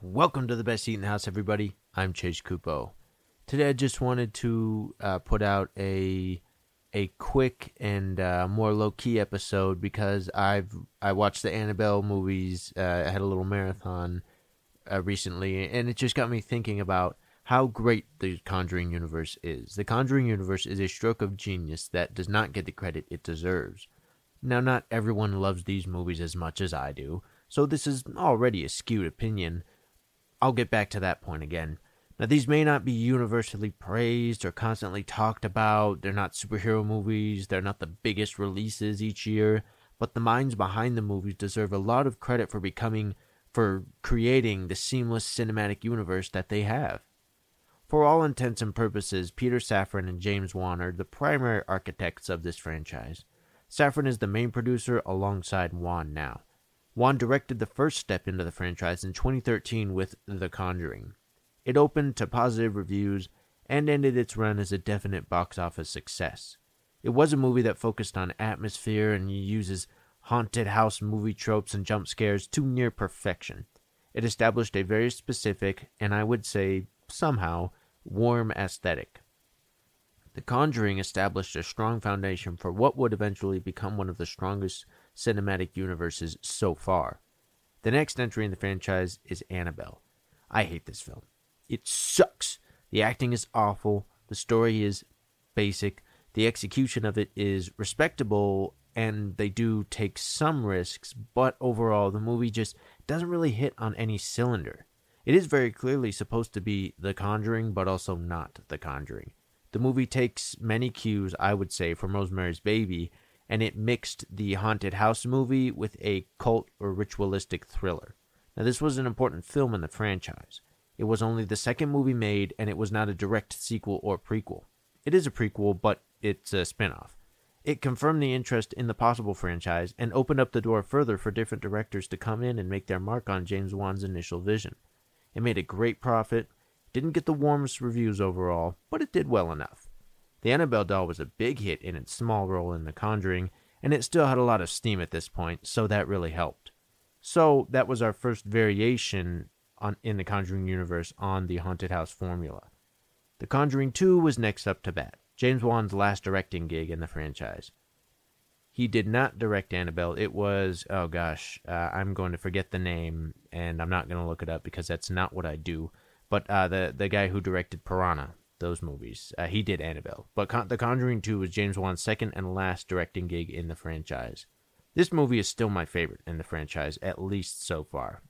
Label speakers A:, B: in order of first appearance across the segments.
A: Welcome to the best seat in the house, everybody. I'm Chase Coupeau. Today, I just wanted to uh, put out a a quick and uh, more low key episode because I've I watched the Annabelle movies. Uh, I had a little marathon uh, recently, and it just got me thinking about how great the Conjuring universe is. The Conjuring universe is a stroke of genius that does not get the credit it deserves. Now, not everyone loves these movies as much as I do, so this is already a skewed opinion I'll get back to that point again. Now, these may not be universally praised or constantly talked about. They're not superhero movies. They're not the biggest releases each year. But the minds behind the movies deserve a lot of credit for becoming, for creating the seamless cinematic universe that they have. For all intents and purposes, Peter Safran and James Wan are the primary architects of this franchise. Safran is the main producer alongside Wan now. Wan directed the first step into the franchise in 2013 with The Conjuring. It opened to positive reviews and ended its run as a definite box office success. It was a movie that focused on atmosphere and uses haunted house movie tropes and jump scares to near perfection. It established a very specific, and I would say somehow, warm aesthetic. The Conjuring established a strong foundation for what would eventually become one of the strongest cinematic universes so far. The next entry in the franchise is Annabelle. I hate this film. It sucks. The acting is awful. The story is basic. The execution of it is respectable, and they do take some risks, but overall, the movie just doesn't really hit on any cylinder. It is very clearly supposed to be The Conjuring, but also not The Conjuring. The movie takes many cues, I would say, from Rosemary's Baby, and it mixed the haunted house movie with a cult or ritualistic thriller. Now, this was an important film in the franchise. It was only the second movie made, and it was not a direct sequel or prequel. It is a prequel, but it's a spin off. It confirmed the interest in the possible franchise and opened up the door further for different directors to come in and make their mark on James Wan's initial vision. It made a great profit, didn't get the warmest reviews overall, but it did well enough. The Annabelle doll was a big hit in its small role in The Conjuring, and it still had a lot of steam at this point, so that really helped. So that was our first variation on in the Conjuring universe on the haunted house formula. The Conjuring 2 was next up to bat, James Wan's last directing gig in the franchise. He did not direct Annabelle. It was, oh gosh, uh, I'm going to forget the name, and I'm not going to look it up because that's not what I do. But uh, the the guy who directed Piranha, those movies. Uh, he did Annabelle, but Con- The Conjuring 2 was James Wan's second and last directing gig in the franchise. This movie is still my favorite in the franchise, at least so far.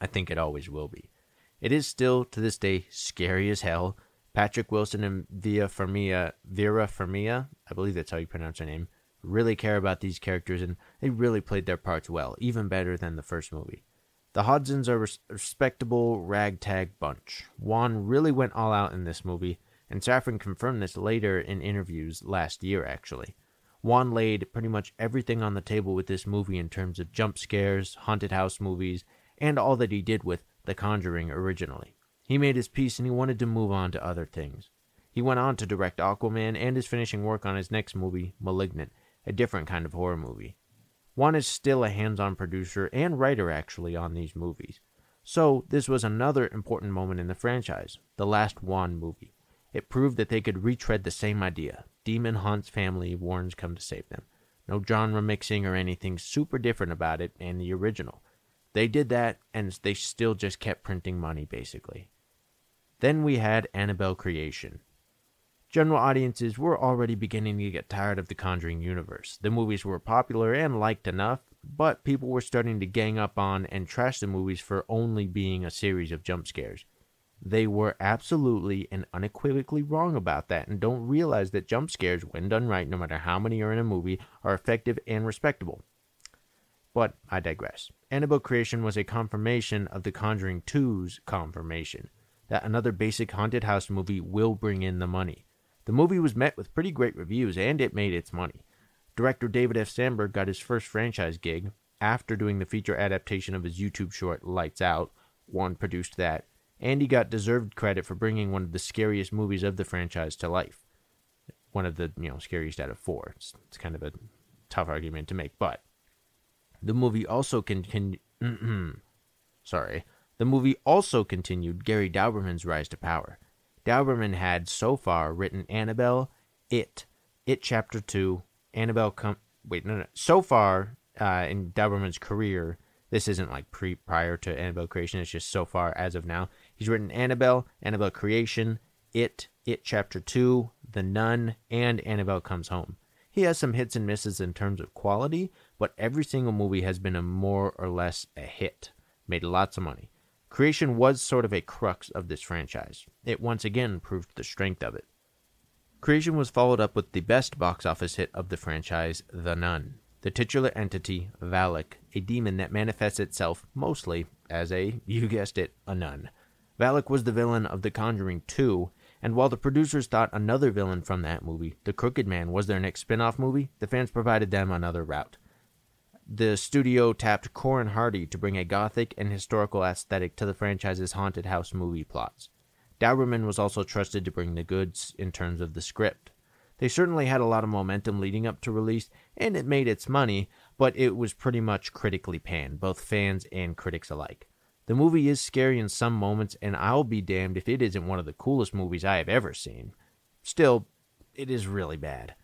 A: I think it always will be. It is still, to this day, scary as hell. Patrick Wilson and Via Fermia, Vera Fermia, I believe that's how you pronounce her name, really care about these characters and they really played their parts well, even better than the first movie. The Hodgsons are a respectable ragtag bunch. Wan really went all out in this movie, and Safran confirmed this later in interviews last year, actually. Wan laid pretty much everything on the table with this movie in terms of jump scares, haunted house movies, and all that he did with The Conjuring originally. He made his peace and he wanted to move on to other things. He went on to direct Aquaman and is finishing work on his next movie, Malignant, a different kind of horror movie. Wan is still a hands on producer and writer, actually, on these movies. So, this was another important moment in the franchise, the last Wan movie. It proved that they could retread the same idea Demon Hunt's family Warrens come to save them. No genre mixing or anything super different about it and the original. They did that, and they still just kept printing money, basically. Then we had Annabelle Creation, General audiences were already beginning to get tired of the Conjuring universe. The movies were popular and liked enough, but people were starting to gang up on and trash the movies for only being a series of jump scares. They were absolutely and unequivocally wrong about that and don't realize that jump scares, when done right, no matter how many are in a movie, are effective and respectable. But I digress. Annabelle Creation was a confirmation of The Conjuring 2's confirmation. that another basic haunted house movie will bring in the money. The movie was met with pretty great reviews and it made its money. Director David F. Sandberg got his first franchise gig after doing the feature adaptation of his YouTube short Lights Out. Wan produced that, and he got deserved credit for bringing one of the scariest movies of the franchise to life. One of the, you know, scariest out of four. It's, it's kind of a tough argument to make, but the movie also can, can sorry. The movie also continued Gary Dauberman's rise to power. Dauberman had so far written Annabelle, It, It Chapter 2, Annabelle come wait, no no. So far uh, in Dauberman's career, this isn't like pre prior to Annabelle creation, it's just so far as of now. He's written Annabelle, Annabelle Creation, It, It Chapter 2, The Nun, and Annabelle Comes Home. He has some hits and misses in terms of quality, but every single movie has been a more or less a hit. Made lots of money. Creation was sort of a crux of this franchise. It once again proved the strength of it. Creation was followed up with the best box office hit of the franchise, The Nun. The titular entity, Valak, a demon that manifests itself mostly as a, you guessed it, a nun. Valak was the villain of The Conjuring 2, and while the producers thought another villain from that movie, The Crooked Man, was their next spin off movie, the fans provided them another route. The studio tapped Corin Hardy to bring a gothic and historical aesthetic to the franchise's haunted house movie plots. Dauberman was also trusted to bring the goods in terms of the script. They certainly had a lot of momentum leading up to release, and it made its money, but it was pretty much critically panned, both fans and critics alike. The movie is scary in some moments, and I'll be damned if it isn't one of the coolest movies I have ever seen. Still, it is really bad.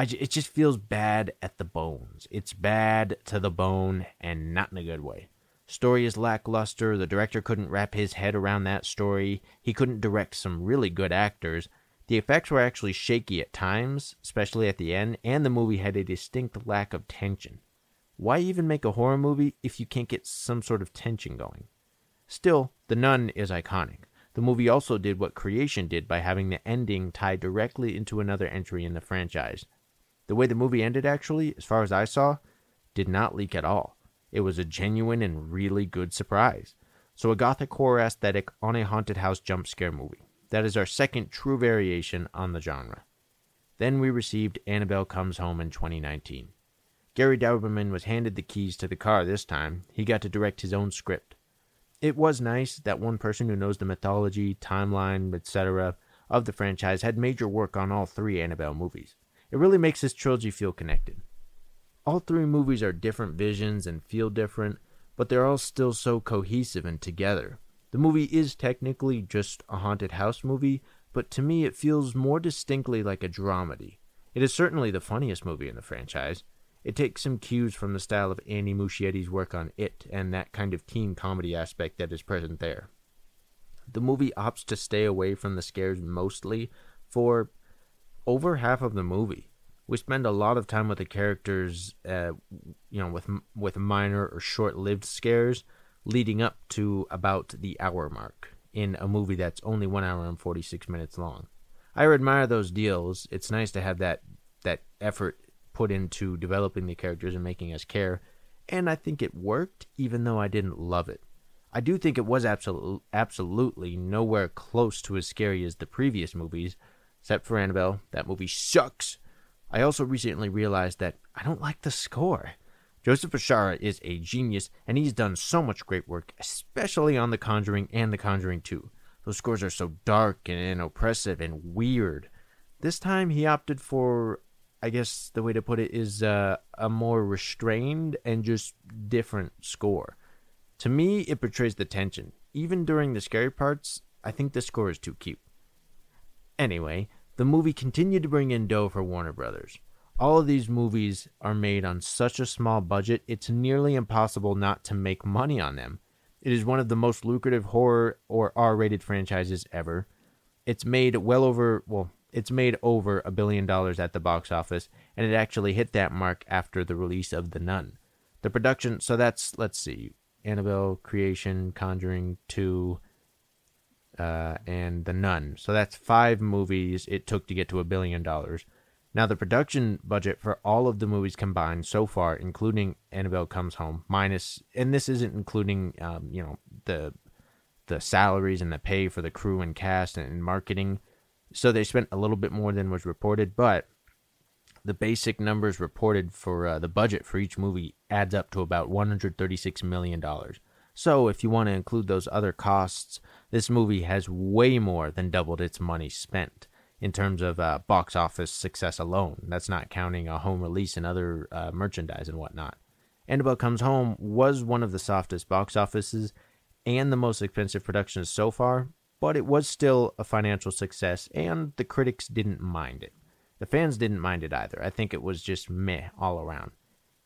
A: It just feels bad at the bones. It's bad to the bone, and not in a good way. Story is lackluster. The director couldn't wrap his head around that story. He couldn't direct some really good actors. The effects were actually shaky at times, especially at the end, and the movie had a distinct lack of tension. Why even make a horror movie if you can't get some sort of tension going? Still, The Nun is iconic. The movie also did what Creation did by having the ending tied directly into another entry in the franchise. The way the movie ended, actually, as far as I saw, did not leak at all. It was a genuine and really good surprise. So, a gothic horror aesthetic on a haunted house jump scare movie. That is our second true variation on the genre. Then we received Annabelle Comes Home in 2019. Gary Dauberman was handed the keys to the car this time. He got to direct his own script it was nice that one person who knows the mythology, timeline, etc. of the franchise had major work on all three Annabelle movies. It really makes this trilogy feel connected. All three movies are different visions and feel different, but they're all still so cohesive and together. The movie is technically just a haunted house movie, but to me it feels more distinctly like a dramedy. It is certainly the funniest movie in the franchise, it takes some cues from the style of Andy Muschietti's work on It and that kind of teen comedy aspect that is present there. The movie opts to stay away from the scares mostly for over half of the movie. We spend a lot of time with the characters, uh, you know, with with minor or short-lived scares, leading up to about the hour mark in a movie that's only one hour and forty-six minutes long. I admire those deals. It's nice to have that that effort put into developing the characters and making us care, and I think it worked, even though I didn't love it. I do think it was absolutely, absolutely nowhere close to as scary as the previous movies, except for Annabelle. That movie sucks. I also recently realized that I don't like the score. Joseph Bishara is a genius, and he's done so much great work, especially on The Conjuring and The Conjuring 2. Those scores are so dark and oppressive and weird. This time he opted for I guess the way to put it is uh, a more restrained and just different score. To me, it portrays the tension. Even during the scary parts, I think the score is too cute. Anyway, the movie continued to bring in dough for Warner Brothers. All of these movies are made on such a small budget, it's nearly impossible not to make money on them. It is one of the most lucrative horror or R rated franchises ever. It's made well over, well, it's made over a billion dollars at the box office, and it actually hit that mark after the release of The Nun. The production, so that's, let's see, Annabelle, Creation, Conjuring 2, uh, and The Nun. So that's five movies it took to get to a billion dollars. Now, the production budget for all of the movies combined so far, including Annabelle Comes Home, minus, and this isn't including, um, you know, the the salaries and the pay for the crew and cast and marketing. So they spent a little bit more than was reported, but the basic numbers reported for uh, the budget for each movie adds up to about 136 million dollars. So if you want to include those other costs, this movie has way more than doubled its money spent in terms of uh, box office success alone. That's not counting a home release and other uh, merchandise and whatnot. Annabelle Comes Home was one of the softest box offices and the most expensive productions so far, but it was still a financial success, and the critics didn't mind it. The fans didn't mind it either. I think it was just meh all around.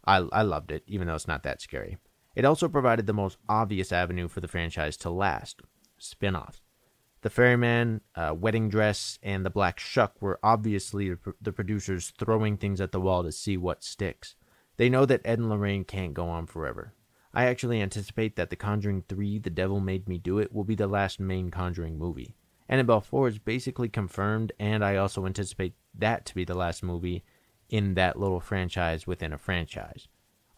A: I, I loved it, even though it's not that scary. It also provided the most obvious avenue for the franchise to last spin offs. The Ferryman, uh, Wedding Dress, and The Black Shuck were obviously the producers throwing things at the wall to see what sticks. They know that Ed and Lorraine can't go on forever. I actually anticipate that The Conjuring 3 The Devil Made Me Do It will be the last main Conjuring movie. Annabelle 4 is basically confirmed, and I also anticipate that to be the last movie in that little franchise within a franchise.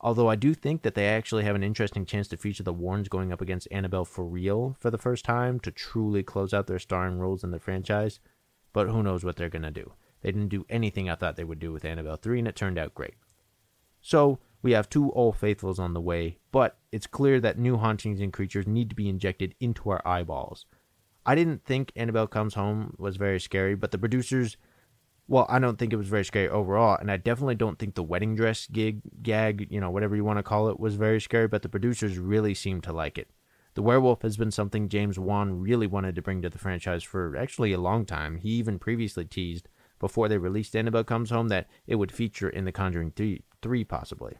A: Although I do think that they actually have an interesting chance to feature the Warrens going up against Annabelle for real for the first time to truly close out their starring roles in the franchise. But who knows what they're going to do. They didn't do anything I thought they would do with Annabelle 3, and it turned out great. So, we have two Old Faithfuls on the way, but it's clear that new hauntings and creatures need to be injected into our eyeballs. I didn't think Annabelle Comes Home was very scary, but the producers, well, I don't think it was very scary overall, and I definitely don't think the wedding dress gig, gag, you know, whatever you want to call it, was very scary, but the producers really seemed to like it. The werewolf has been something James Wan really wanted to bring to the franchise for actually a long time. He even previously teased, before they released Annabelle Comes Home, that it would feature in The Conjuring 3, 3 possibly.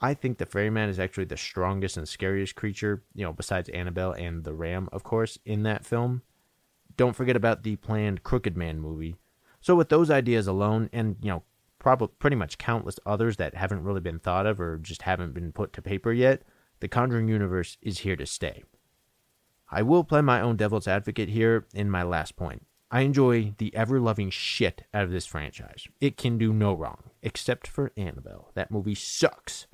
A: I think the Ferryman is actually the strongest and scariest creature, you know, besides Annabelle and the Ram, of course, in that film. Don't forget about the planned Crooked Man movie. So with those ideas alone, and you know, probably pretty much countless others that haven't really been thought of or just haven't been put to paper yet, the Conjuring universe is here to stay. I will play my own devil's advocate here in my last point. I enjoy the ever loving shit out of this franchise. It can do no wrong, except for Annabelle. That movie sucks.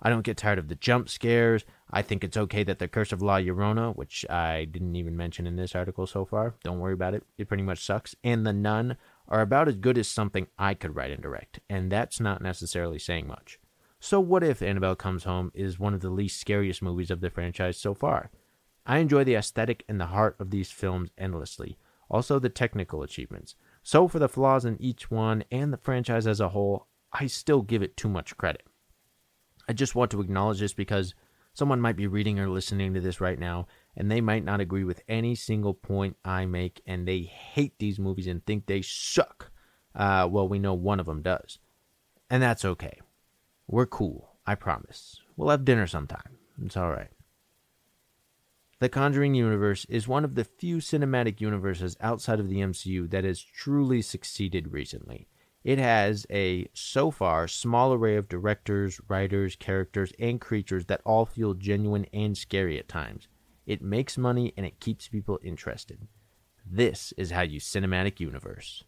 A: I don't get tired of the jump scares. I think it's okay that the Curse of La Llorona, which I didn't even mention in this article so far, don't worry about it. It pretty much sucks. And The Nun are about as good as something I could write and direct, and that's not necessarily saying much. So, what if Annabelle Comes Home is one of the least scariest movies of the franchise so far? I enjoy the aesthetic and the heart of these films endlessly, also the technical achievements. So, for the flaws in each one and the franchise as a whole, I still give it too much credit. I just want to acknowledge this because someone might be reading or listening to this right now and they might not agree with any single point I make and they hate these movies and think they suck. Uh, well, we know one of them does. And that's okay. We're cool, I promise. We'll have dinner sometime. It's all right. The Conjuring universe is one of the few cinematic universes outside of the MCU that has truly succeeded recently. It has a, so far, small array of directors, writers, characters, and creatures that all feel genuine and scary at times. It makes money and it keeps people interested. This is how you cinematic universe.